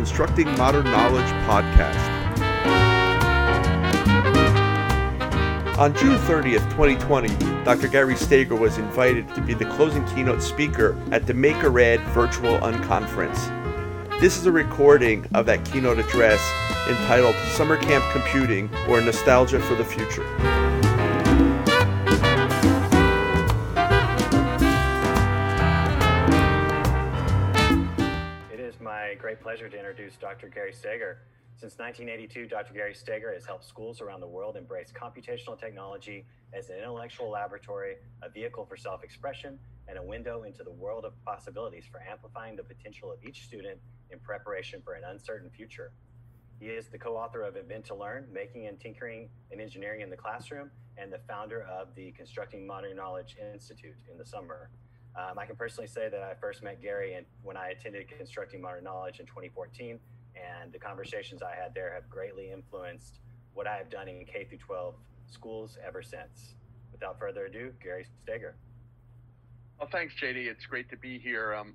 Constructing Modern Knowledge podcast. On June 30th, 2020, Dr. Gary Stager was invited to be the closing keynote speaker at the MakerEd Virtual Unconference. This is a recording of that keynote address entitled Summer Camp Computing or Nostalgia for the Future. Pleasure to introduce Dr. Gary Stager. Since 1982, Dr. Gary Stager has helped schools around the world embrace computational technology as an intellectual laboratory, a vehicle for self expression, and a window into the world of possibilities for amplifying the potential of each student in preparation for an uncertain future. He is the co author of Invent to Learn Making and Tinkering and Engineering in the Classroom, and the founder of the Constructing Modern Knowledge Institute in the summer. Um, I can personally say that I first met Gary and when I attended Constructing Modern Knowledge in 2014, and the conversations I had there have greatly influenced what I have done in K through 12 schools ever since. Without further ado, Gary Stager. Well, thanks, JD. It's great to be here. Um,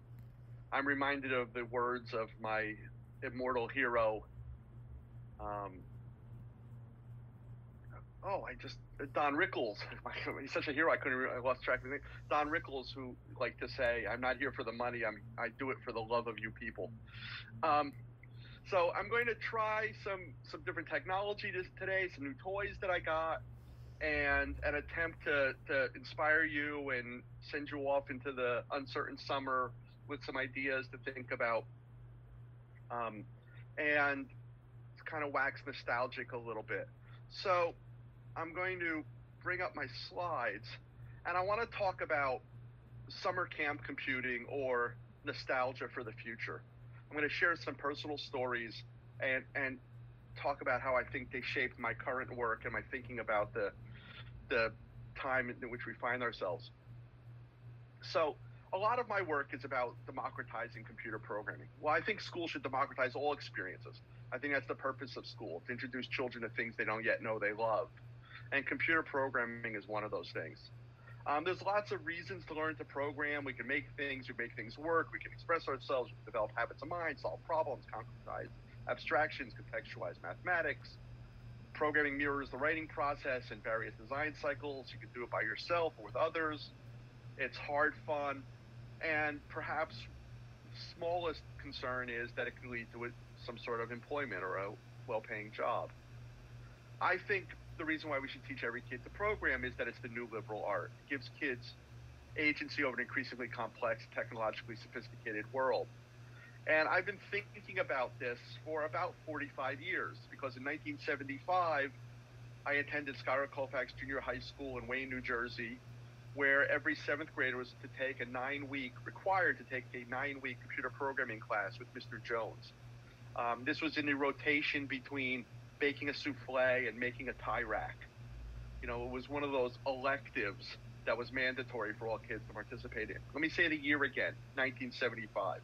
I'm reminded of the words of my immortal hero. Um, oh, I just Don Rickles. He's such a hero. I couldn't. I lost track of name. Don Rickles, who like to say, "I'm not here for the money. I'm. I do it for the love of you people." Um, so I'm going to try some some different technology today, some new toys that I got, and an attempt to to inspire you and send you off into the uncertain summer with some ideas to think about. Um, and kind of wax nostalgic a little bit. So I'm going to bring up my slides and I want to talk about summer camp computing or nostalgia for the future. I'm going to share some personal stories and, and talk about how I think they shaped my current work and my thinking about the, the time in which we find ourselves. So, a lot of my work is about democratizing computer programming. Well, I think schools should democratize all experiences. I think that's the purpose of school to introduce children to things they don't yet know they love and computer programming is one of those things. Um, there's lots of reasons to learn to program. We can make things, we make things work, we can express ourselves, we can develop habits of mind, solve problems, concretize abstractions, contextualize mathematics. Programming mirrors the writing process in various design cycles. You can do it by yourself or with others. It's hard fun. And perhaps smallest concern is that it can lead to some sort of employment or a well paying job. I think the reason why we should teach every kid the program is that it's the new liberal art. It gives kids agency over an increasingly complex, technologically sophisticated world. And I've been thinking about this for about 45 years because in 1975, I attended Schuyler Colfax Junior High School in Wayne, New Jersey, where every seventh grader was to take a nine week, required to take a nine week computer programming class with Mr. Jones. Um, this was in the rotation between baking a souffle and making a tie rack. You know, it was one of those electives that was mandatory for all kids to participate in. Let me say the year again, 1975.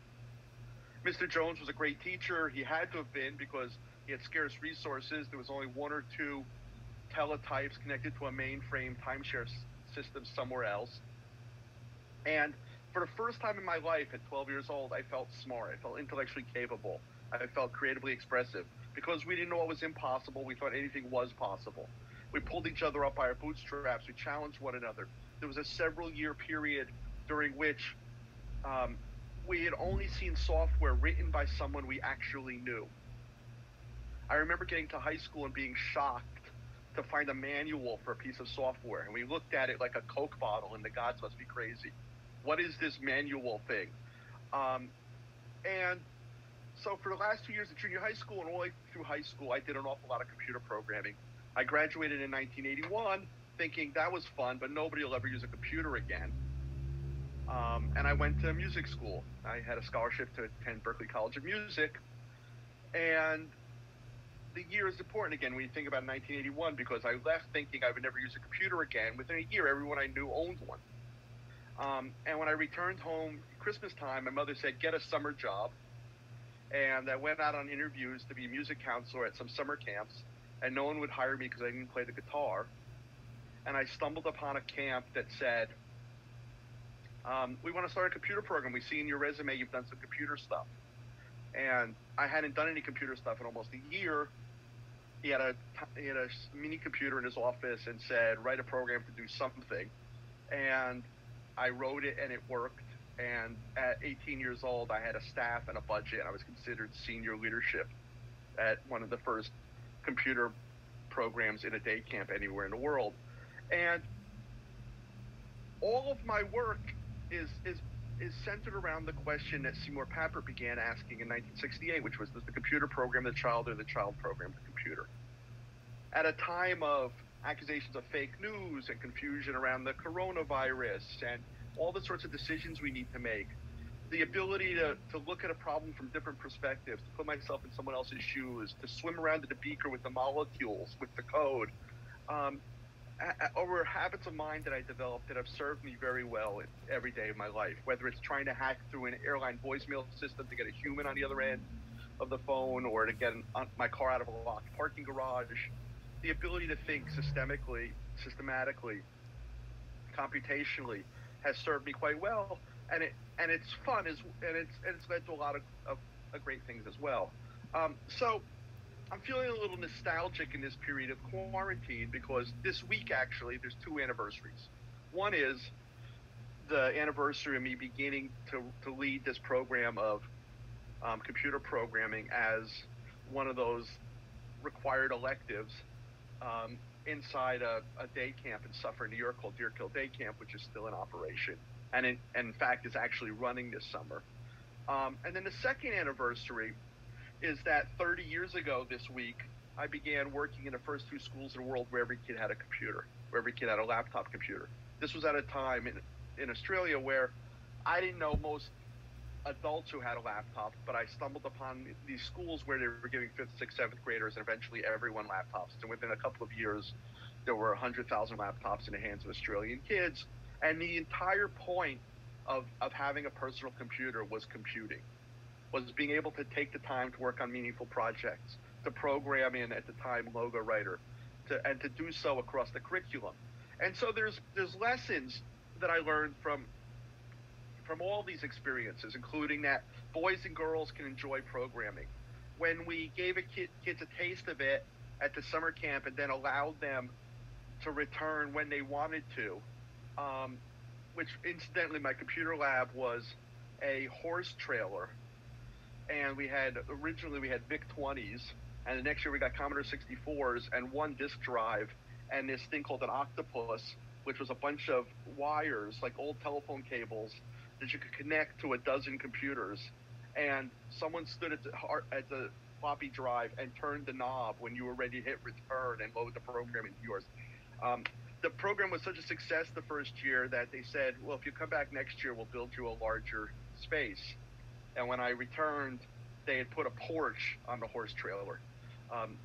Mr. Jones was a great teacher. He had to have been because he had scarce resources. There was only one or two teletypes connected to a mainframe timeshare system somewhere else. And for the first time in my life at 12 years old, I felt smart. I felt intellectually capable. I felt creatively expressive because we didn't know what was impossible. We thought anything was possible. We pulled each other up by our bootstraps. We challenged one another. There was a several year period during which um, we had only seen software written by someone we actually knew. I remember getting to high school and being shocked to find a manual for a piece of software. And we looked at it like a Coke bottle, and the gods must be crazy. What is this manual thing? Um, and so for the last two years of junior high school and all the way through high school, I did an awful lot of computer programming. I graduated in 1981 thinking that was fun, but nobody will ever use a computer again. Um, and I went to music school. I had a scholarship to attend Berklee College of Music. And the year is important again when you think about 1981 because I left thinking I would never use a computer again. Within a year, everyone I knew owned one. Um, and when I returned home Christmas time, my mother said, "Get a summer job." And I went out on interviews to be music counselor at some summer camps, and no one would hire me because I didn't play the guitar. And I stumbled upon a camp that said, um, "We want to start a computer program. We see in your resume you've done some computer stuff." and I hadn't done any computer stuff in almost a year. He had a he had a mini computer in his office and said, "Write a program to do something," and I wrote it and it worked. And at 18 years old, I had a staff and a budget, and I was considered senior leadership at one of the first computer programs in a day camp anywhere in the world. And all of my work is is is centered around the question that Seymour Papert began asking in 1968, which was does the computer program the child or the child program the computer? At a time of accusations of fake news and confusion around the coronavirus and all the sorts of decisions we need to make, the ability to, to look at a problem from different perspectives, to put myself in someone else's shoes, to swim around in the beaker with the molecules, with the code, um, habits of mind that I developed that have served me very well every day of my life, whether it's trying to hack through an airline voicemail system to get a human on the other end of the phone or to get an, my car out of a locked parking garage. The ability to think systemically, systematically, computationally has served me quite well, and it and it's fun as and it's and it's led to a lot of, of, of great things as well. Um, so I'm feeling a little nostalgic in this period of quarantine because this week actually there's two anniversaries. One is the anniversary of me beginning to, to lead this program of um, computer programming as one of those required electives um, inside a, a, day camp in Suffern, New York called Deerkill Day Camp, which is still in operation and in, and in fact is actually running this summer. Um, and then the second anniversary is that 30 years ago this week, I began working in the first two schools in the world where every kid had a computer, where every kid had a laptop computer. This was at a time in, in Australia where I didn't know most adults who had a laptop, but I stumbled upon these schools where they were giving fifth, sixth, seventh graders and eventually everyone laptops. And within a couple of years, there were 100,000 laptops in the hands of Australian kids. And the entire point of, of having a personal computer was computing was being able to take the time to work on meaningful projects, to program in at the time LogoWriter, to, and to do so across the curriculum. And so there's there's lessons that I learned from from all these experiences, including that boys and girls can enjoy programming. When we gave a kid, kids a taste of it at the summer camp and then allowed them to return when they wanted to, um, which incidentally, my computer lab was a horse trailer and we had originally we had VIC 20s, and the next year we got Commodore 64s and one disk drive, and this thing called an Octopus, which was a bunch of wires like old telephone cables that you could connect to a dozen computers, and someone stood at the at the floppy drive and turned the knob when you were ready to hit return and load the program into yours. Um, the program was such a success the first year that they said, well, if you come back next year, we'll build you a larger space. And when I returned, they had put a porch on the horse trailer. Um,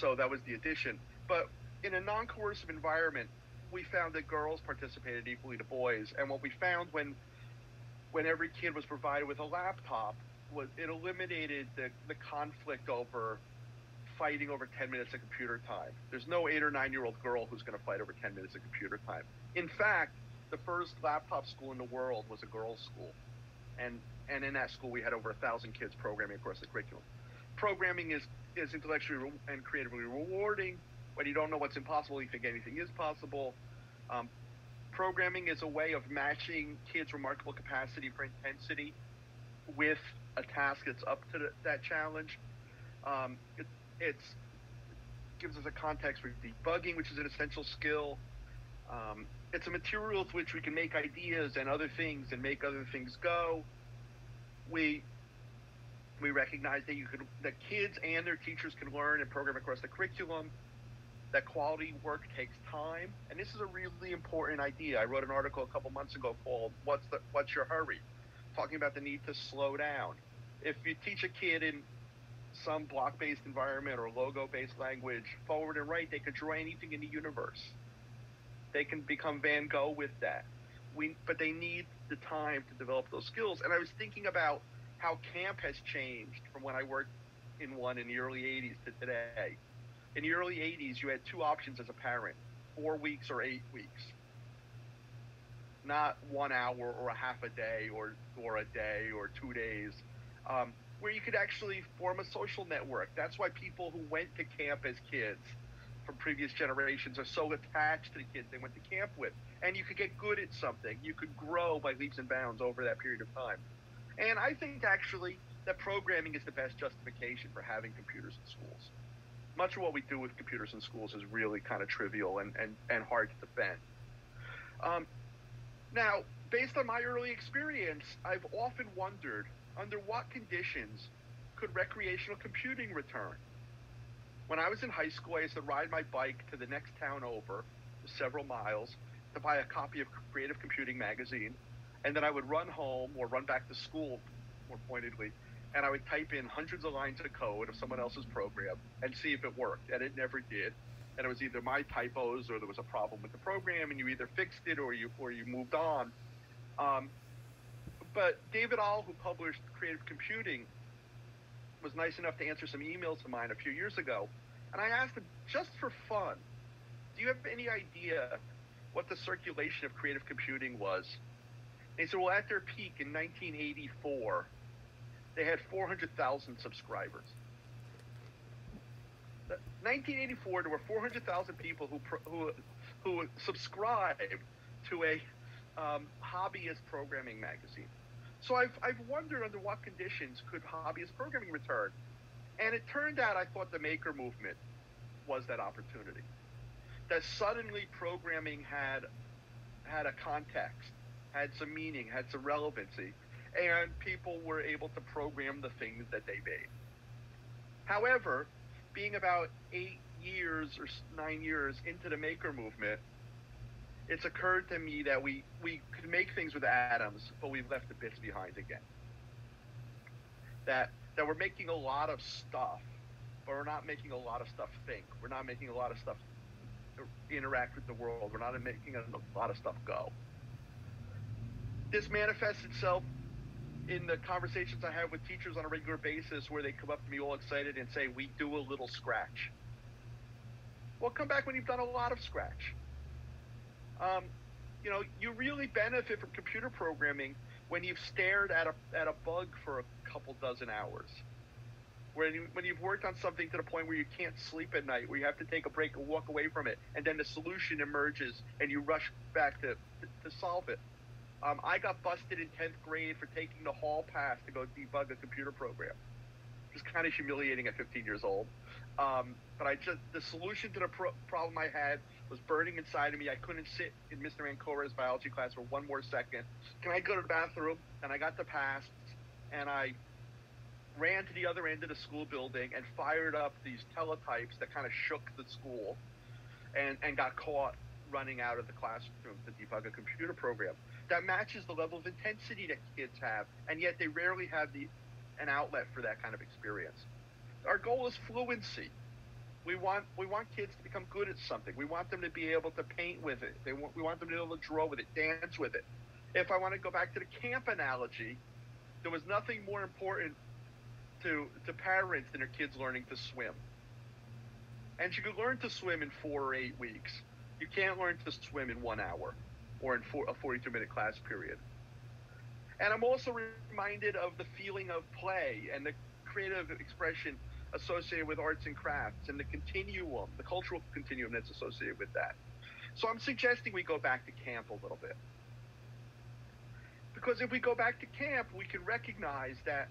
so that was the addition. But in a non coercive environment, we found that girls participated equally to boys. And what we found when when every kid was provided with a laptop was it eliminated the, the conflict over fighting over 10 minutes of computer time. There's no eight or nine year old girl who's going to fight over 10 minutes of computer time. In fact, the first laptop school in the world was a girls' school. And and in that school we had over a thousand kids programming across the curriculum. Programming is is intellectually and creatively rewarding. When you don't know what's impossible, you think anything is possible. Um, programming is a way of matching kids' remarkable capacity for intensity with a task that's up to the, that challenge. Um, it it's, gives us a context for debugging, which is an essential skill. Um, it's a material with which we can make ideas and other things and make other things go we we recognize that you could that kids and their teachers can learn and program across the curriculum that quality work takes time. And this is a really important idea. I wrote an article a couple months ago called what's the what's your hurry? talking about the need to slow down. If you teach a kid in some block-based environment or logo-based language forward and right they could draw anything in the universe. They can become van gogh with that. We but they need the time to develop those skills. And I was thinking about how camp has changed from when I worked in one in the early 80s to today. In the early 80s, you had two options as a parent four weeks or eight weeks. Not one hour or a half a day or, or a day or two days. Um, where you could actually form a social network. That's why people who went to camp as kids from previous generations are so attached to the kids they went to camp with. And you could get good at something. You could grow by leaps and bounds over that period of time. And I think actually that programming is the best justification for having computers in schools. Much of what we do with computers in schools is really kind of trivial and, and, and hard to defend. Um, now, based on my early experience, I've often wondered under what conditions could recreational computing return? When I was in high school, I used to ride my bike to the next town over, several miles, to buy a copy of Creative Computing magazine, and then I would run home or run back to school, more pointedly, and I would type in hundreds of lines of code of someone else's program and see if it worked, and it never did. And it was either my typos or there was a problem with the program, and you either fixed it or you or you moved on. Um, but David Ahl, who published Creative Computing, was nice enough to answer some emails of mine a few years ago. And I asked him, just for fun, do you have any idea what the circulation of creative computing was? And he said, well, at their peak in 1984, they had 400,000 subscribers. 1984, there were 400,000 people who, who, who subscribed to a um, hobbyist programming magazine. So I've, I've wondered under what conditions could hobbyist programming return. And it turned out I thought the maker movement was that opportunity. That suddenly programming had had a context, had some meaning, had some relevancy, and people were able to program the things that they made. However, being about eight years or nine years into the maker movement, it's occurred to me that we, we could make things with atoms, but we've left the bits behind again. That that we're making a lot of stuff, but we're not making a lot of stuff think. We're not making a lot of stuff interact with the world. We're not making a lot of stuff go. This manifests itself in the conversations I have with teachers on a regular basis where they come up to me all excited and say, We do a little scratch. Well, come back when you've done a lot of scratch um, you know, you really benefit from computer programming when you've stared at a, at a bug for a couple dozen hours. When, you, when you've worked on something to the point where you can't sleep at night, where you have to take a break and walk away from it, and then the solution emerges and you rush back to, to, to solve it. Um, I got busted in 10th grade for taking the hall pass to go debug a computer program. It was kind of humiliating at 15 years old. Um, but I just, the solution to the pro- problem I had was burning inside of me. I couldn't sit in Mr. Ancora's biology class for one more second. Can I go to the bathroom? And I got the pass, and I ran to the other end of the school building and fired up these teletypes that kind of shook the school, and and got caught running out of the classroom to debug a computer program. That matches the level of intensity that kids have, and yet they rarely have the an outlet for that kind of experience. Our goal is fluency. We want we want kids to become good at something. We want them to be able to paint with it. They want, we want them to be able to draw with it, dance with it. If I want to go back to the camp analogy, there was nothing more important to to parents than their kids learning to swim. And you can learn to swim in four or eight weeks. You can't learn to swim in one hour or in a 42 minute class period. And I'm also reminded of the feeling of play and the creative expression associated with arts and crafts and the continuum, the cultural continuum that's associated with that. So I'm suggesting we go back to camp a little bit. Because if we go back to camp, we can recognize that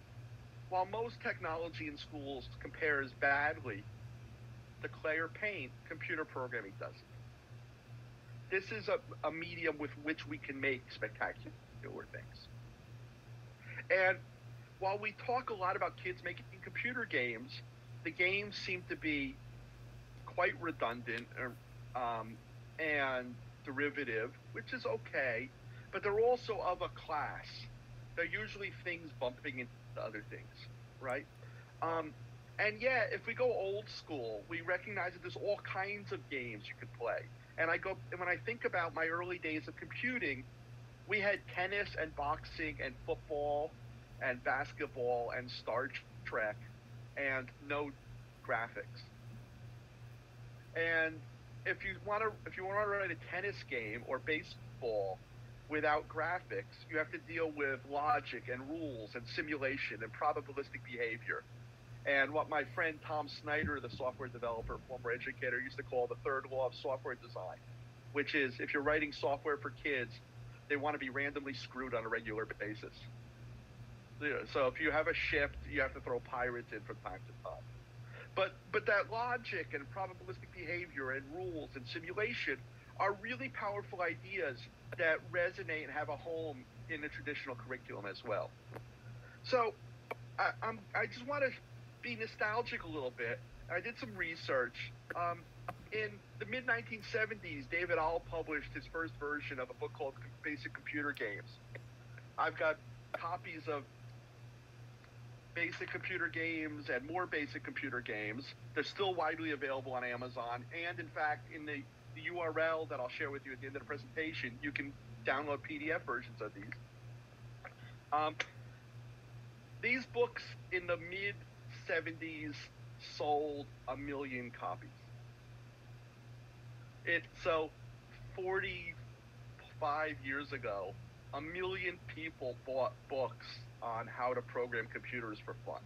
while most technology in schools compares badly to clay or paint, computer programming doesn't. This is a, a medium with which we can make spectacular things. And while we talk a lot about kids making computer games, the games seem to be quite redundant uh, um, and derivative, which is okay, but they're also of a class. They're usually things bumping into other things, right? Um, and yeah, if we go old school, we recognize that there's all kinds of games you could play. And I go and when I think about my early days of computing, we had tennis and boxing and football and basketball and Star Trek and no graphics. And if you want to if you want to write a tennis game or baseball, without graphics. You have to deal with logic and rules and simulation and probabilistic behavior. And what my friend Tom Snyder, the software developer, former educator, used to call the third law of software design, which is if you're writing software for kids, they want to be randomly screwed on a regular basis. So if you have a ship, you have to throw pirates in from time to time. But but that logic and probabilistic behavior and rules and simulation are really powerful ideas that resonate and have a home in the traditional curriculum as well. So I, am I just want to be nostalgic a little bit. I did some research. Um, in the mid 1970s, David Ahl published his first version of a book called Basic Computer Games. I've got copies of basic computer games and more basic computer games. They're still widely available on Amazon. And in fact, in the, the URL that I'll share with you at the end of the presentation, you can download PDF versions of these. Um, these books in the mid 70s sold a million copies. It so 45 years ago, a million people bought books on how to program computers for fun.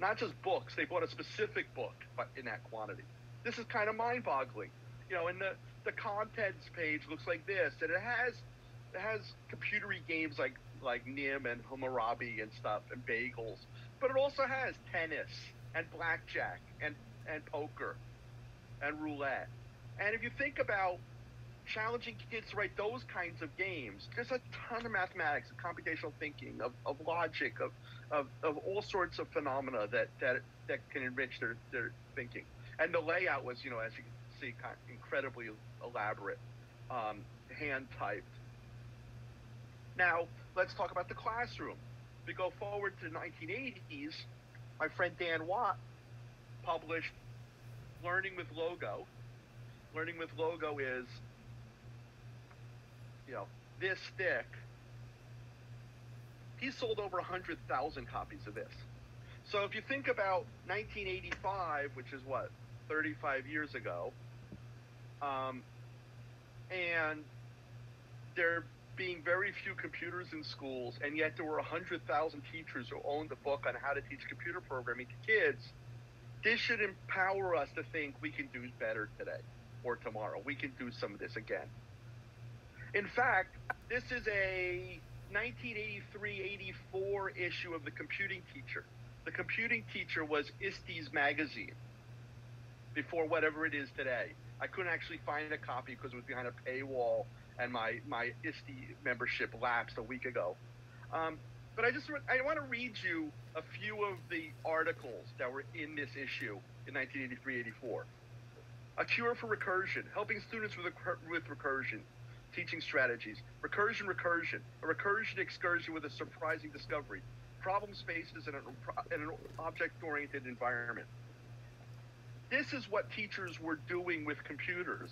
Not just books, they bought a specific book but in that quantity. This is kind of mind-boggling. You know, and the, the contents page looks like this, and it has it has computery games like like Nim and Hammurabi and stuff and bagels, but it also has tennis and blackjack and and poker and roulette. And if you think about challenging kids to write those kinds of games. There's a ton of mathematics, of computational thinking, of, of logic, of, of, of all sorts of phenomena that, that, that can enrich their, their thinking. And the layout was, you know, as you can see, kind of incredibly elaborate, um, hand typed. Now, let's talk about the classroom. We go forward to the 1980s. My friend Dan Watt published Learning with Logo. Learning with Logo is you know, this thick. He sold over 100,000 copies of this. So if you think about 1985, which is what, 35 years ago, um, and there being very few computers in schools, and yet there were 100,000 teachers who owned a book on how to teach computer programming to kids, this should empower us to think we can do better today or tomorrow. We can do some of this again. In fact, this is a 1983-84 issue of the Computing Teacher. The Computing Teacher was ISTE's magazine before whatever it is today. I couldn't actually find a copy because it was behind a paywall and my, my ISTE membership lapsed a week ago. Um, but I just I want to read you a few of the articles that were in this issue in 1983-84. A cure for recursion, helping students with, with recursion teaching strategies, recursion, recursion, a recursion excursion with a surprising discovery, problem spaces in an, in an object-oriented environment. This is what teachers were doing with computers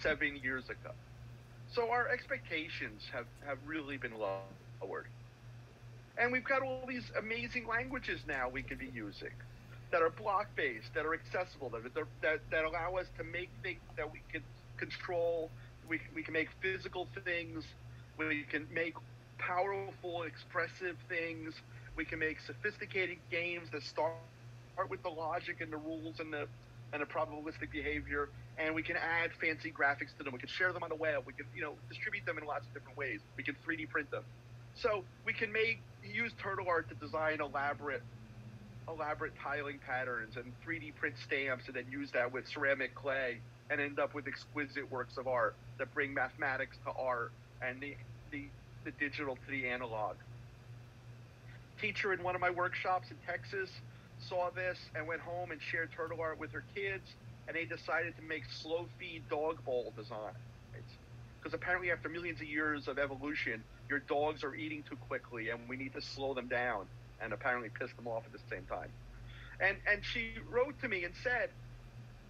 37 years ago. So our expectations have, have really been lowered. And we've got all these amazing languages now we can be using that are block-based, that are accessible, that, that, that allow us to make things that we can control. We, we can make physical things. We can make powerful, expressive things. We can make sophisticated games that start with the logic and the rules and the and a probabilistic behavior, and we can add fancy graphics to them. We can share them on the web. We can you know distribute them in lots of different ways. We can 3D print them. So we can make use turtle art to design elaborate elaborate tiling patterns and 3D print stamps, and then use that with ceramic clay and end up with exquisite works of art that bring mathematics to art and the, the, the digital to the analog. Teacher in one of my workshops in Texas saw this and went home and shared turtle art with her kids, and they decided to make slow feed dog bowl designs. Because apparently, after millions of years of evolution, your dogs are eating too quickly, and we need to slow them down, and apparently piss them off at the same time. And and she wrote to me and said,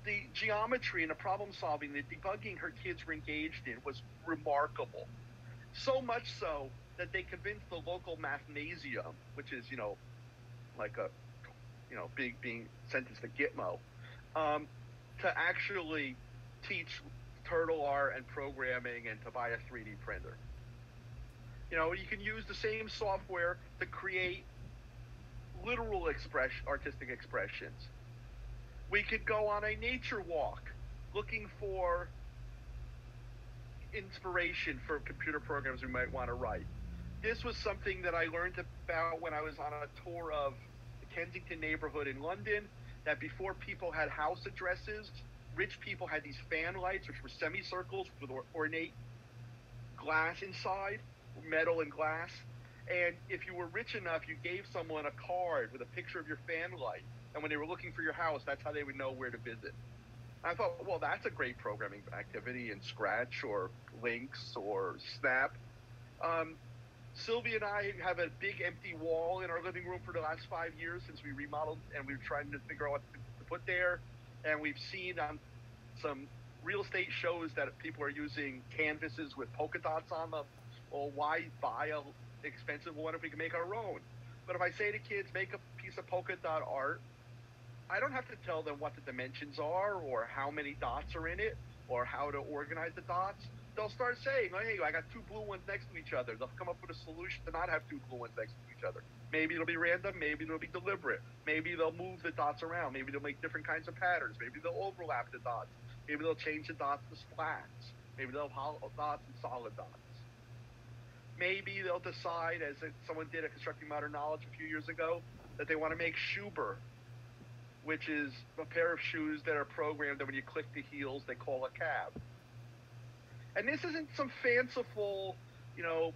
the geometry and the problem solving, the debugging her kids were engaged in was remarkable. So much so that they convinced the local mathnasium, which is, you know, like a, you know, being, being sentenced to Gitmo, um, to actually teach turtle art and programming and to buy a 3D printer. You know, you can use the same software to create literal express artistic expressions. We could go on a nature walk looking for inspiration for computer programs we might want to write. This was something that I learned about when I was on a tour of Kensington neighborhood in London. That before people had house addresses, rich people had these fan lights, which were semicircles with ornate glass inside, metal and glass. And if you were rich enough, you gave someone a card with a picture of your fan light. And when they were looking for your house, that's how they would know where to visit. I thought, well, that's a great programming activity in Scratch or Lynx or Snap. Um, Sylvia and I have a big empty wall in our living room for the last five years since we remodeled, and we are trying to figure out what to put there. And we've seen on some real estate shows that people are using canvases with polka dots on them. Well, why buy a expensive one if we can make our own? But if I say to kids, make a piece of polka dot art I don't have to tell them what the dimensions are or how many dots are in it or how to organize the dots. They'll start saying, oh, hey, I got two blue ones next to each other. They'll come up with a solution to not have two blue ones next to each other. Maybe it'll be random. Maybe it'll be deliberate. Maybe they'll move the dots around. Maybe they'll make different kinds of patterns. Maybe they'll overlap the dots. Maybe they'll change the dots to splats. Maybe they'll have hollow dots and solid dots. Maybe they'll decide, as someone did at Constructing Modern Knowledge a few years ago, that they want to make Schuber which is a pair of shoes that are programmed that when you click the heels, they call a cab. And this isn't some fanciful, you know,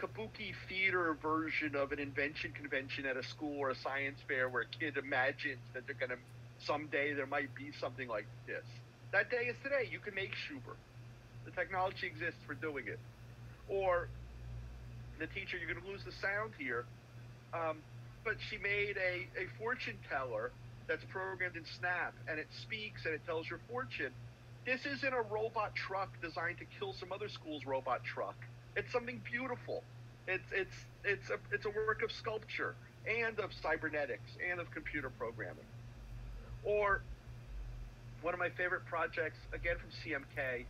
kabuki theater version of an invention convention at a school or a science fair where a kid imagines that they're going to someday there might be something like this. That day is today. You can make Schuber. The technology exists for doing it. Or the teacher, you're going to lose the sound here. Um, but she made a, a fortune teller that's programmed in Snap, and it speaks and it tells your fortune. This isn't a robot truck designed to kill some other school's robot truck. It's something beautiful. It's it's it's a it's a work of sculpture and of cybernetics and of computer programming. Or one of my favorite projects, again from CMK,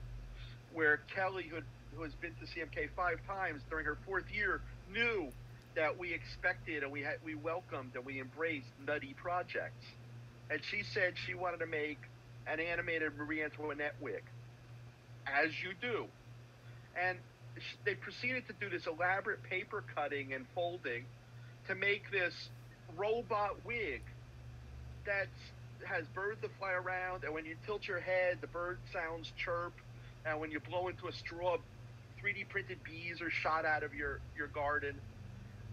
where Kelly, who, who has been to CMK five times during her fourth year, knew that we expected and we had we welcomed and we embraced nutty projects. And she said she wanted to make an animated Marie Antoinette wig, as you do. And they proceeded to do this elaborate paper cutting and folding to make this robot wig that has birds that fly around, and when you tilt your head, the bird sounds chirp, and when you blow into a straw, 3D printed bees are shot out of your, your garden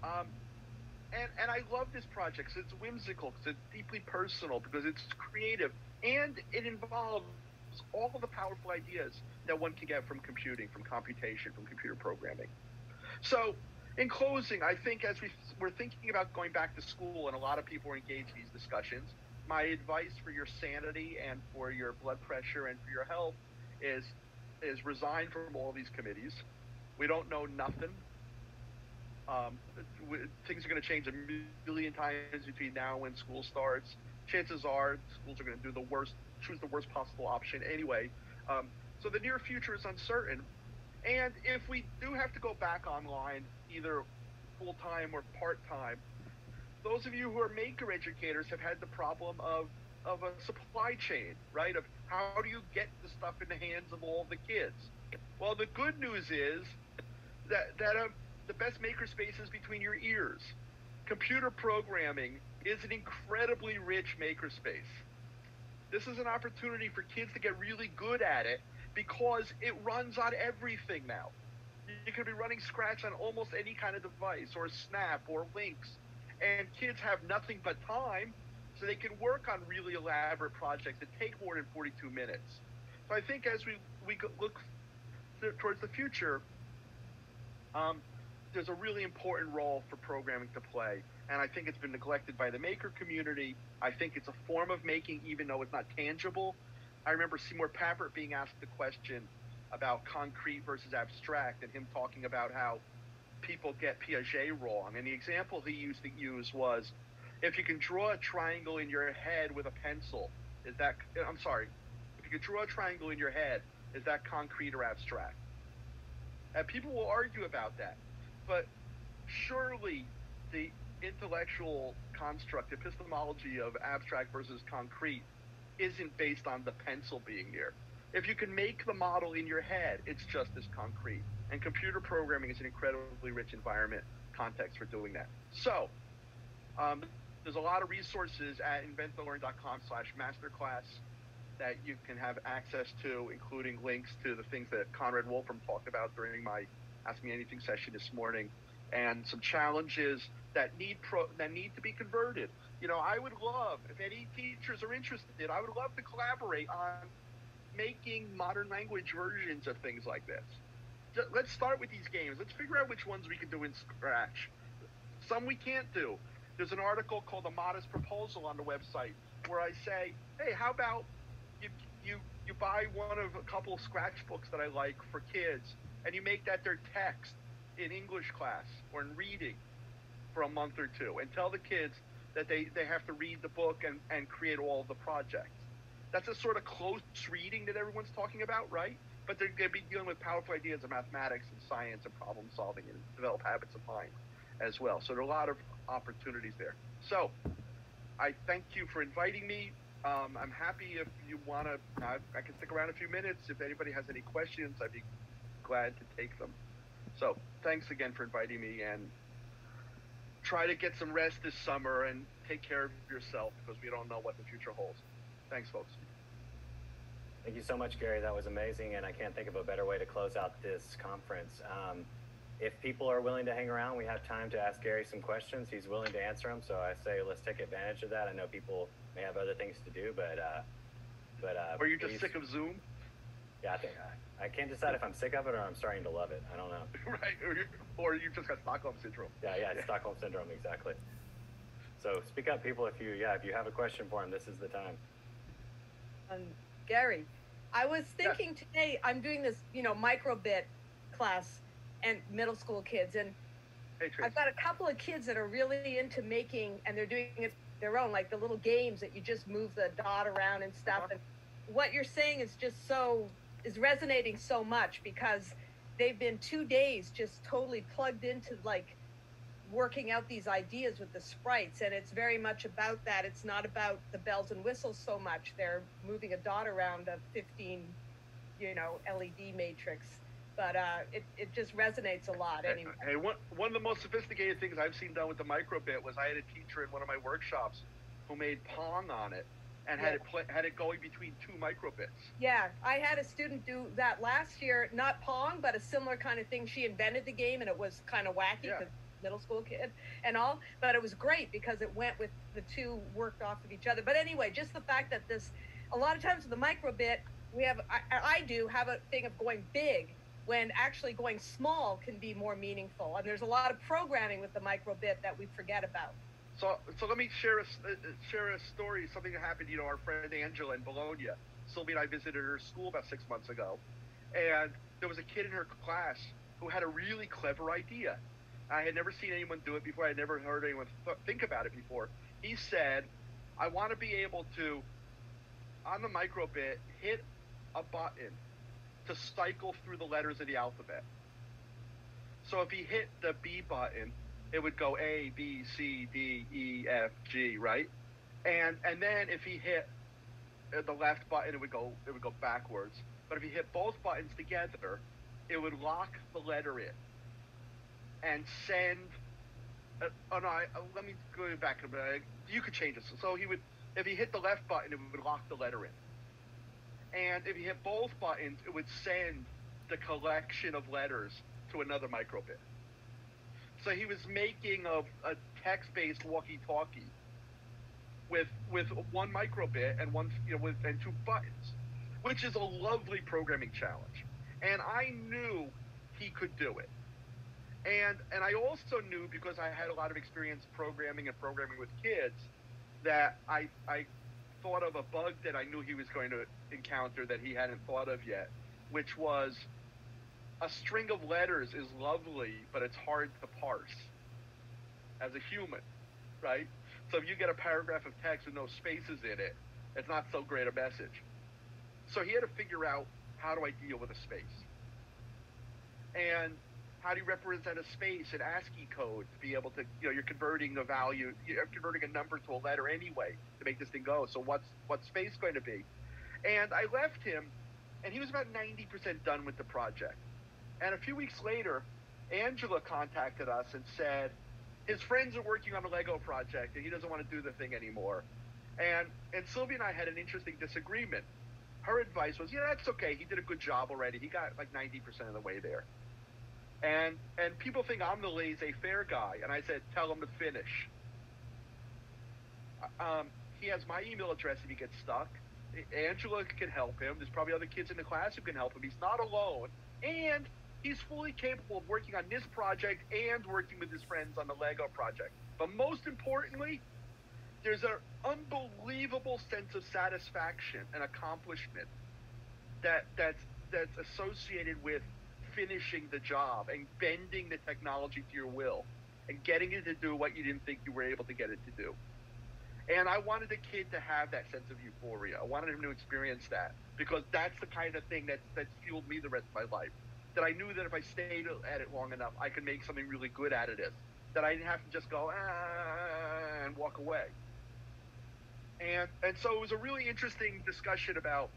um, and, and I love this project because it's whimsical, because it's deeply personal, because it's creative, and it involves all the powerful ideas that one can get from computing, from computation, from computer programming. So, in closing, I think as we, we're thinking about going back to school, and a lot of people are engaged in these discussions, my advice for your sanity and for your blood pressure and for your health is is resign from all these committees. We don't know nothing. Um, things are going to change a million times between now and when school starts. Chances are schools are going to do the worst, choose the worst possible option anyway. Um, so the near future is uncertain. And if we do have to go back online, either full time or part time, those of you who are maker educators have had the problem of of a supply chain, right? Of how do you get the stuff in the hands of all the kids? Well, the good news is that that um, the best makerspace is between your ears. Computer programming is an incredibly rich makerspace. This is an opportunity for kids to get really good at it because it runs on everything now. You can be running Scratch on almost any kind of device or Snap or Lynx. And kids have nothing but time, so they can work on really elaborate projects that take more than 42 minutes. So I think as we, we look towards the future, um, there's a really important role for programming to play, and I think it's been neglected by the maker community. I think it's a form of making, even though it's not tangible. I remember Seymour Papert being asked the question about concrete versus abstract, and him talking about how people get Piaget wrong. And the example he used to use was, if you can draw a triangle in your head with a pencil, is that I'm sorry, if you can draw a triangle in your head, is that concrete or abstract? And people will argue about that. But surely the intellectual construct, epistemology of abstract versus concrete, isn't based on the pencil being near. If you can make the model in your head, it's just as concrete. And computer programming is an incredibly rich environment context for doing that. So, um, there's a lot of resources at inventtolearn.com slash masterclass that you can have access to, including links to the things that Conrad Wolfram talked about during my Ask Me Anything session this morning, and some challenges that need pro- that need to be converted. You know, I would love if any teachers are interested, in, I would love to collaborate on making modern language versions of things like this. Let's start with these games. Let's figure out which ones we can do in scratch. Some we can't do. There's an article called "A Modest Proposal" on the website where I say, "Hey, how about you you you buy one of a couple of scratch books that I like for kids, and you make that their text in English class or in reading for a month or two, and tell the kids that they, they have to read the book and, and create all the projects. That's a sort of close reading that everyone's talking about, right? But they're going to be dealing with powerful ideas of mathematics and science and problem solving and develop habits of mind as well. So there are a lot of opportunities there. So I thank you for inviting me. Um, I'm happy if you want to, I, I can stick around a few minutes. If anybody has any questions, I'd be glad to take them. So thanks again for inviting me and try to get some rest this summer and take care of yourself because we don't know what the future holds. Thanks, folks. Thank you so much, Gary. That was amazing, and I can't think of a better way to close out this conference. Um, if people are willing to hang around, we have time to ask Gary some questions. He's willing to answer them, so I say let's take advantage of that. I know people may have other things to do, but uh, but uh, are you just sick of Zoom? Yeah, I think I, I can't decide if I'm sick of it or I'm starting to love it. I don't know. right, or, you, or you just got Stockholm syndrome. Yeah, yeah, yeah, Stockholm syndrome exactly. So speak up, people. If you yeah, if you have a question for him, this is the time. Um, Gary, I was thinking yeah. today. I'm doing this, you know, microbit class and middle school kids, and hey, I've got a couple of kids that are really into making, and they're doing it their own, like the little games that you just move the dot around and stuff. Uh-huh. And what you're saying is just so is resonating so much because they've been two days just totally plugged into like working out these ideas with the sprites. And it's very much about that. It's not about the bells and whistles so much. They're moving a dot around a 15 you know led matrix. But uh, it, it just resonates a lot anyway. Hey, one, one of the most sophisticated things I've seen done with the microbit was I had a teacher in one of my workshops who made Pong on it and yeah. had it play, had it going between two microbits. Yeah, I had a student do that last year, not Pong, but a similar kind of thing. She invented the game, and it was kind of wacky yeah. middle school kid and all, but it was great because it went with the two worked off of each other. But anyway, just the fact that this, a lot of times with the microbit, we have I, I do have a thing of going big when actually going small can be more meaningful. And there's a lot of programming with the microbit that we forget about. So, so let me share a, uh, share a story, something that happened. You know, our friend Angela in Bologna, Sylvie and I visited her school about six months ago, and there was a kid in her class who had a really clever idea. I had never seen anyone do it before. I had never heard anyone th- think about it before. He said, "I want to be able to, on the microbit, hit a button to cycle through the letters of the alphabet. So if he hit the B button, it would go A, B, C, D, E, F, G, right? And and then if he hit uh, the left button, it would go it would go backwards. But if he hit both buttons together, it would lock the letter in and send. Uh, oh no! I, uh, let me go back a bit. You could change this. So he would, if he hit the left button, it would lock the letter in. And if he hit both buttons, it would send the collection of letters to another microbit. So he was making a, a text-based walkie-talkie with with one microbit and one you know with and two buttons, which is a lovely programming challenge. And I knew he could do it. And and I also knew because I had a lot of experience programming and programming with kids that I I thought of a bug that I knew he was going to encounter that he hadn't thought of yet, which was a string of letters is lovely, but it's hard to parse as a human, right? So if you get a paragraph of text with no spaces in it, it's not so great a message. So he had to figure out how do I deal with a space, and how do you represent a space in ASCII code to be able to, you know, you're converting a value, you're converting a number to a letter anyway to make this thing go. So what's what's space going to be? And I left him, and he was about 90% done with the project. And a few weeks later, Angela contacted us and said his friends are working on a Lego project and he doesn't want to do the thing anymore. And and Sylvia and I had an interesting disagreement. Her advice was, yeah, that's okay. He did a good job already. He got like 90% of the way there. And and people think I'm the laissez-faire guy, and I said, tell him to finish. Um, he has my email address if he gets stuck. Angela can help him. There's probably other kids in the class who can help him. He's not alone, and he's fully capable of working on this project and working with his friends on the Lego project. But most importantly, there's an unbelievable sense of satisfaction and accomplishment that that's that's associated with finishing the job and bending the technology to your will and getting it to do what you didn't think you were able to get it to do. And I wanted the kid to have that sense of euphoria. I wanted him to experience that because that's the kind of thing that that fueled me the rest of my life. That I knew that if I stayed at it long enough, I could make something really good out of this. That I didn't have to just go ah, and walk away. And and so it was a really interesting discussion about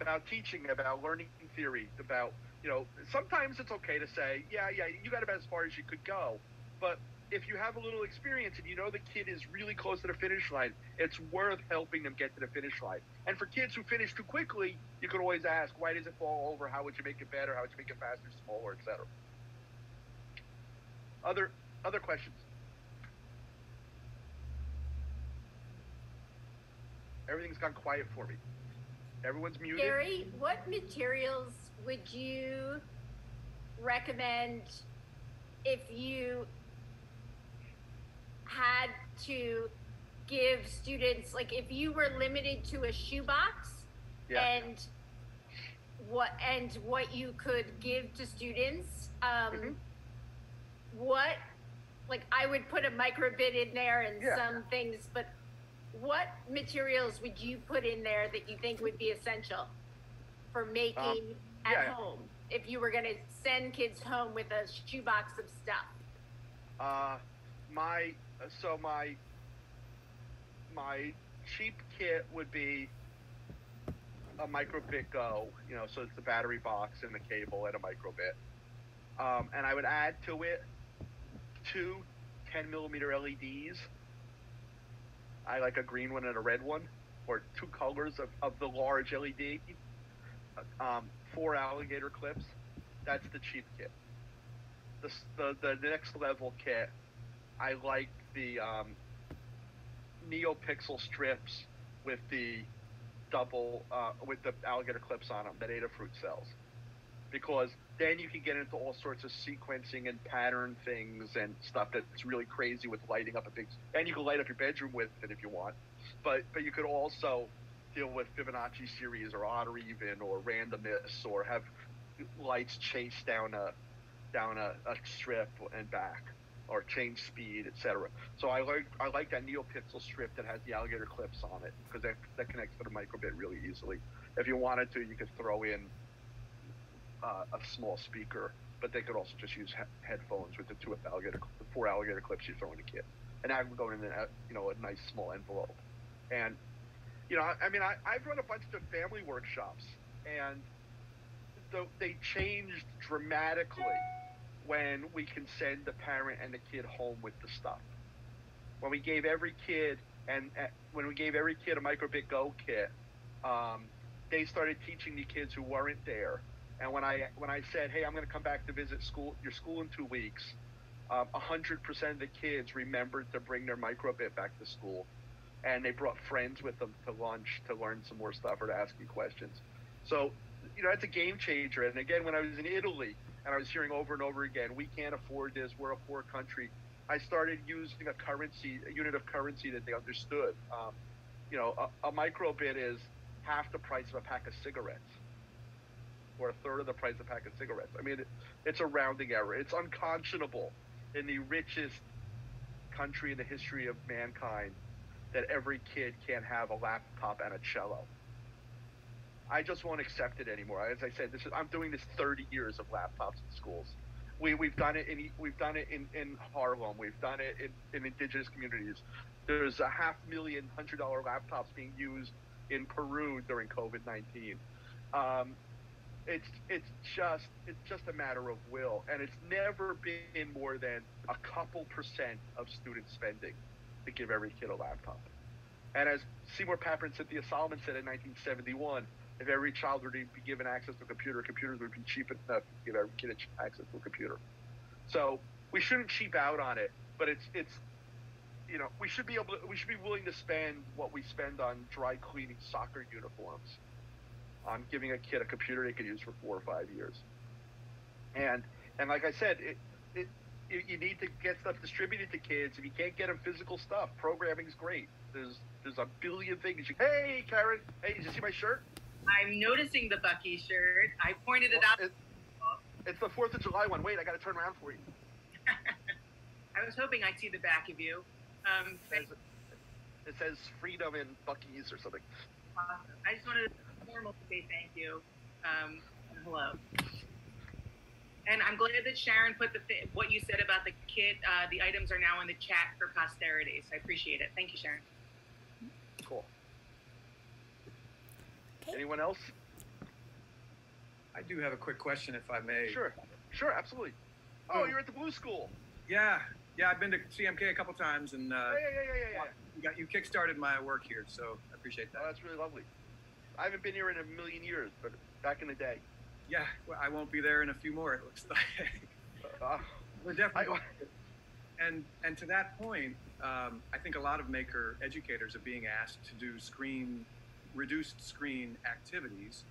about teaching, about learning theory, about you know, sometimes it's okay to say, yeah, yeah, you got about as far as you could go. But if you have a little experience and you know the kid is really close to the finish line, it's worth helping them get to the finish line. And for kids who finish too quickly, you could always ask, why does it fall over? How would you make it better? How would you make it faster, smaller, etc. Other other questions? Everything's gone quiet for me. Everyone's muted. Gary, what materials would you recommend if you had to give students like if you were limited to a shoebox yeah. and what and what you could give to students um mm-hmm. what like i would put a microbit in there and yeah. some things but what materials would you put in there that you think would be essential for making um, at yeah. home if you were going to send kids home with a shoebox of stuff? Uh, my so my my cheap kit would be a microbit go, you know, so it's the battery box and the cable and a microbit. Um, and I would add to it two 10 millimeter LEDs. I like a green one and a red one, or two colors of, of the large LED. Um, four alligator clips. That's the cheap kit. The, the, the next level kit, I like the um, NeoPixel strips with the double uh, with the alligator clips on them that Adafruit sells, because then you can get into all sorts of sequencing and pattern things and stuff that's really crazy with lighting up a big. And you can light up your bedroom with it if you want, but but you could also deal with Fibonacci series or odd or even or randomness or have lights chase down a down a, a strip and back or change speed, etc. So I like I like that NeoPixel strip that has the alligator clips on it because that, that connects to the microbit really easily. If you wanted to, you could throw in uh, a small speaker, but they could also just use he- headphones with the two alligator, the four alligator clips you throw in a kit, and that would go in a you know a nice small envelope. And you know, I, mean, I, I've run a bunch of family workshops, and the, they changed dramatically when we can send the parent and the kid home with the stuff. When we gave every kid and uh, when we gave every kid a microbit go kit, um, they started teaching the kids who weren't there. And when I when I said, "Hey, I'm going to come back to visit school your school in two weeks," um, 100% of the kids remembered to bring their microbit back to school and they brought friends with them to lunch to learn some more stuff or to ask you questions. So, you know, it's a game changer. And again, when I was in Italy and I was hearing over and over again, we can't afford this, we're a poor country, I started using a currency, a unit of currency that they understood. Um, you know, a, a microbit is half the price of a pack of cigarettes or a third of the price of a pack of cigarettes. I mean, it, it's a rounding error. It's unconscionable in the richest country in the history of mankind that every kid can't have a laptop and a cello. I just won't accept it anymore. As I said, this is, I'm doing this 30 years of laptops in schools. We, we've done it in we've done it in, in Harlem. We've done it in, in indigenous communities. There's a half million hundred dollar laptops being used in Peru during COVID 19. Um, it's it's just it's just a matter of will, and it's never been more than a couple percent of student spending to give every kid a laptop. And as Seymour Papert and Cynthia Solomon said in 1971, if every child were to be given access to a computer, computers would be cheap enough to give every kid access to a computer. So we shouldn't cheap out on it, but it's it's you know we should be able to, we should be willing to spend what we spend on dry cleaning soccer uniforms, on giving a kid a computer they could use for four or five years. And and like I said, it, it you need to get stuff distributed to kids. If you can't get them physical stuff, programming is great. There's there's a billion things. You, hey, Karen. Hey, did you see my shirt? I'm noticing the Buc-ee shirt. I pointed it out. It, it's the Fourth of July one. Wait, I got to turn around for you. I was hoping I'd see the back of you. Um, it, says, it says freedom in Buc-ee's or something. Awesome. I just wanted to formal say thank you um, and hello. And I'm glad that Sharon put the what you said about the kit. Uh, the items are now in the chat for posterity. So I appreciate it. Thank you, Sharon. Okay. Anyone else? I do have a quick question, if I may. Sure, sure, absolutely. Oh, you're at the Blue School. Yeah, yeah. I've been to CMK a couple times, and uh, yeah, yeah, yeah, yeah, yeah. You got you kickstarted my work here, so I appreciate that. Oh, that's really lovely. I haven't been here in a million years, but back in the day. Yeah, well, I won't be there in a few more. It looks like. uh, We're definitely. I, and and to that point, um, I think a lot of maker educators are being asked to do screen reduced screen activities.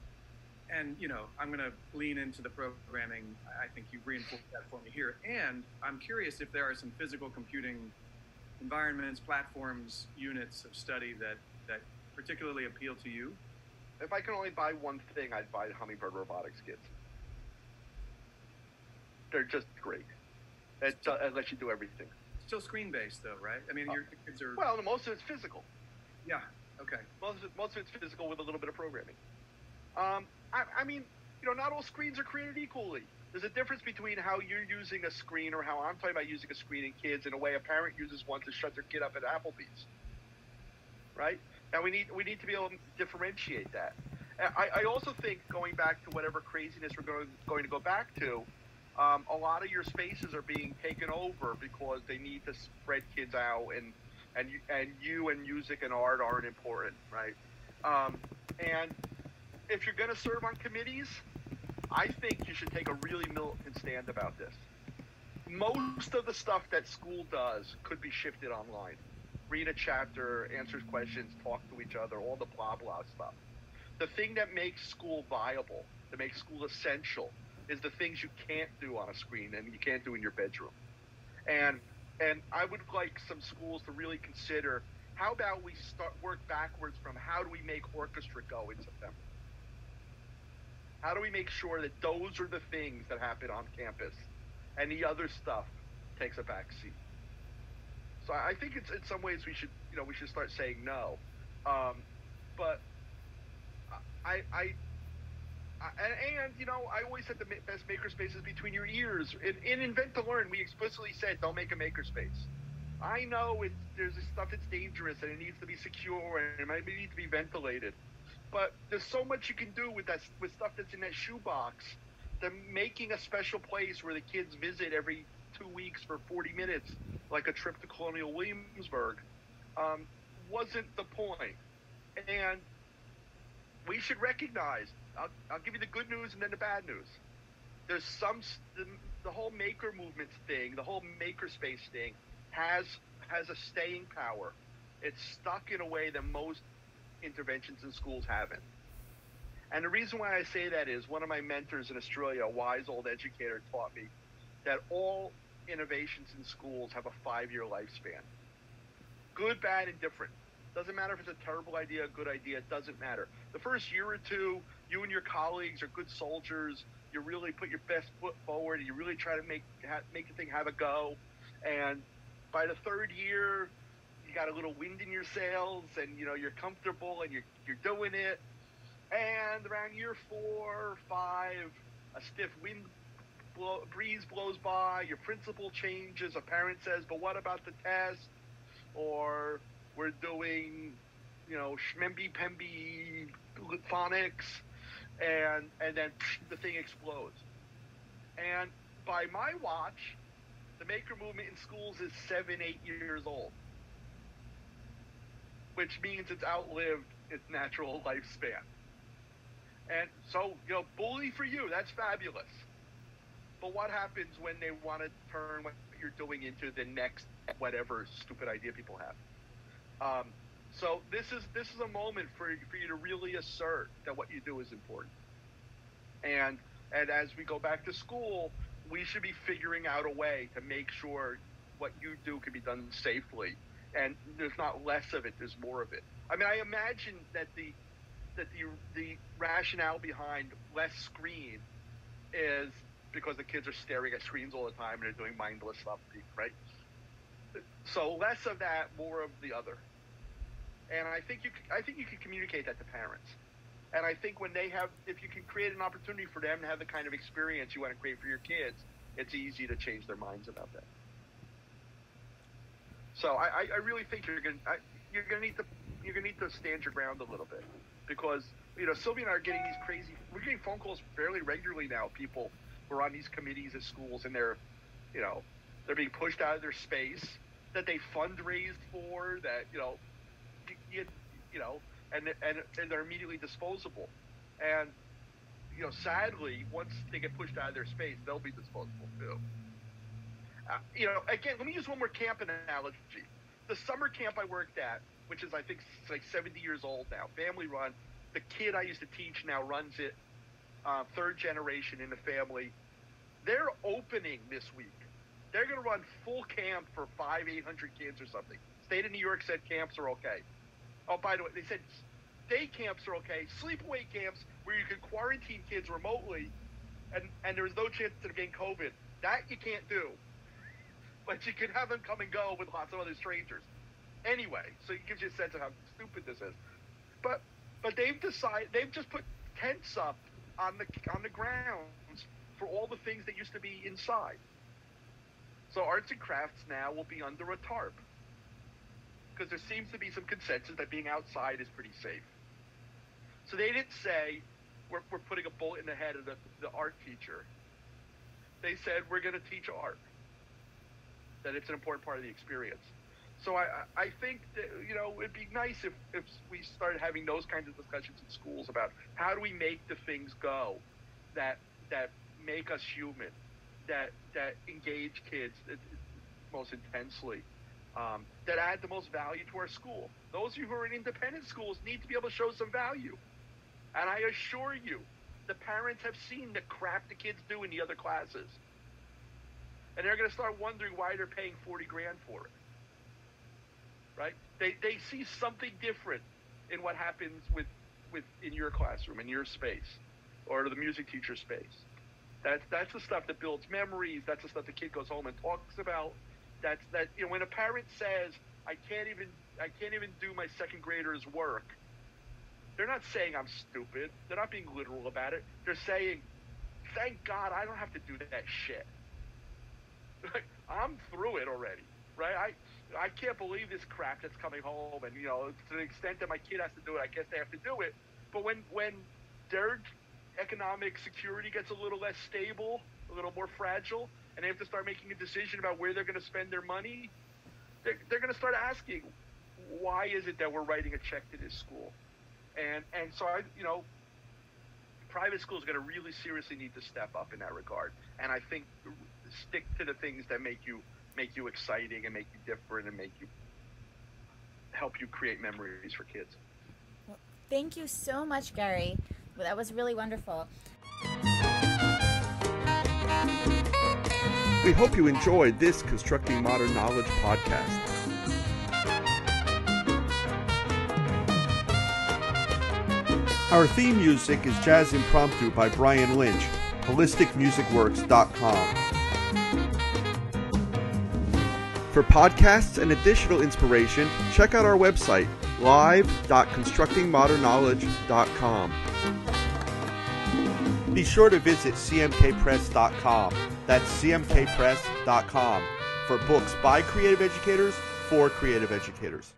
And you know, I'm going to lean into the programming. I think you reinforced that for me here. And I'm curious if there are some physical computing environments, platforms, units of study that that particularly appeal to you. If I can only buy one thing, I'd buy Hummingbird Robotics kits. They're just great. It, uh, it lets you do everything. Still screen based though, right? I mean, uh, your kids are. Well, most of it's physical. Yeah, Okay. Most of most of it's physical with a little bit of programming. Um, I, I mean, you know, not all screens are created equally. There's a difference between how you're using a screen or how I'm talking about using a screen in kids in a way a parent uses one to shut their kid up at Applebee's. Right? And we need we need to be able to differentiate that. I, I also think going back to whatever craziness we're going going to go back to, um, a lot of your spaces are being taken over because they need to spread kids out and and you, and you and music and art aren't important, right? Um, and if you're going to serve on committees, I think you should take a really militant stand about this. Most of the stuff that school does could be shifted online. Read a chapter, answers questions, talk to each other, all the blah blah stuff. The thing that makes school viable, that makes school essential, is the things you can't do on a screen and you can't do in your bedroom. And and I would like some schools to really consider how about we start work backwards from how do we make orchestra go in September? How do we make sure that those are the things that happen on campus and the other stuff takes a back seat? So I think it's in some ways we should you know we should start saying no. Um, but I, I and, you know, I always said the best makerspace is between your ears. In, in Invent to Learn, we explicitly said don't make a makerspace. I know it's there's stuff that's dangerous and it needs to be secure and it might need to be ventilated, but there's so much you can do with that with stuff that's in that shoebox. The making a special place where the kids visit every two weeks for 40 minutes, like a trip to Colonial Williamsburg, um, wasn't the point. And we should recognize I'll, I'll give you the good news and then the bad news. There's some the, the whole maker movement thing, the whole makerspace thing, has has a staying power. It's stuck in a way that most interventions in schools haven't. And the reason why I say that is one of my mentors in Australia, a wise old educator, taught me that all innovations in schools have a five year lifespan. Good, bad, and different. Doesn't matter if it's a terrible idea, a good idea, it doesn't matter. The first year or two, you and your colleagues are good soldiers. You really put your best foot forward. You really try to make make the thing have a go. And by the third year, you got a little wind in your sails, and you know you're comfortable and you're you're doing it. And around year four, five, a stiff wind blow, breeze blows by, your principal changes, a parent says, but what about the test? Or we're doing, you know, shmemby pemby phonics, and and then the thing explodes. And by my watch, the maker movement in schools is seven, eight years old, which means it's outlived its natural lifespan. And so, you know, bully for you, that's fabulous. But what happens when they want to turn what you're doing into the next whatever stupid idea people have? Um, so this is this is a moment for for you to really assert that what you do is important. And and as we go back to school, we should be figuring out a way to make sure what you do can be done safely. And there's not less of it, there's more of it. I mean, I imagine that the that the the rationale behind less screen is because the kids are staring at screens all the time and they're doing mindless stuff, right? So less of that, more of the other. And I think you, I think you can communicate that to parents. And I think when they have, if you can create an opportunity for them to have the kind of experience you want to create for your kids, it's easy to change their minds about that. So I, I really think you're going to, you're going to need to, you're going to need to stand your ground a little bit because you know Sylvia and I are getting these crazy. We're getting phone calls fairly regularly now. People who are on these committees at schools and they're, you know, they're being pushed out of their space that they fundraised for. That you know, you, you know, and and and they're immediately disposable. And you know, sadly, once they get pushed out of their space, they'll be disposable too. Uh, you know, again, let me use one more camp analogy. The summer camp I worked at, which is I think like 70 years old now, family run. The kid I used to teach now runs it, uh, third generation in the family. They're opening this week. They're going to run full camp for five, eight hundred kids or something. State of New York said camps are okay. Oh, by the way, they said day camps are okay. Sleepaway camps where you can quarantine kids remotely, and and there's no chance of getting COVID. That you can't do. But you can have them come and go with lots of other strangers. Anyway, so it gives you a sense of how stupid this is. But but they've decided they've just put tents up on the on the grounds for all the things that used to be inside. So arts and crafts now will be under a tarp because there seems to be some consensus that being outside is pretty safe. So they didn't say we're, we're putting a bullet in the head of the, the art teacher. They said we're going to teach art. That it's an important part of the experience. So I, I think that you know it'd be nice if, if we started having those kinds of discussions in schools about how do we make the things go that that make us human, that that engage kids most intensely, um, that add the most value to our school. Those of you who are in independent schools need to be able to show some value. And I assure you, the parents have seen the crap the kids do in the other classes. And they're going to start wondering why they're paying 40 grand for it. Right? They, they see something different in what happens with, with in your classroom, in your space, or the music teacher space. That's that's the stuff that builds memories. That's the stuff the kid goes home and talks about. That's that you know when a parent says, "I can't even I can't even do my second grader's work," they're not saying I'm stupid. They're not being literal about it. They're saying, "Thank God I don't have to do that shit." I'm through it already, right? I I can't believe this crap that's coming home, and you know to the extent that my kid has to do it, I guess they have to do it. But when when their economic security gets a little less stable, a little more fragile, and they have to start making a decision about where they're going to spend their money, they're, they're going to start asking, why is it that we're writing a check to this school? And and so I, you know, private schools are going to really seriously need to step up in that regard. And I think stick to the things that make you make you exciting and make you different and make you help you create memories for kids. Well, thank you so much, Gary. That was really wonderful. We hope you enjoyed this Constructing Modern Knowledge podcast. Our theme music is Jazz Impromptu by Brian Lynch, holisticmusicworks.com. For podcasts and additional inspiration, check out our website, live.constructingmodernknowledge.com. Be sure to visit cmkpress.com. That's cmkpress.com for books by creative educators for creative educators.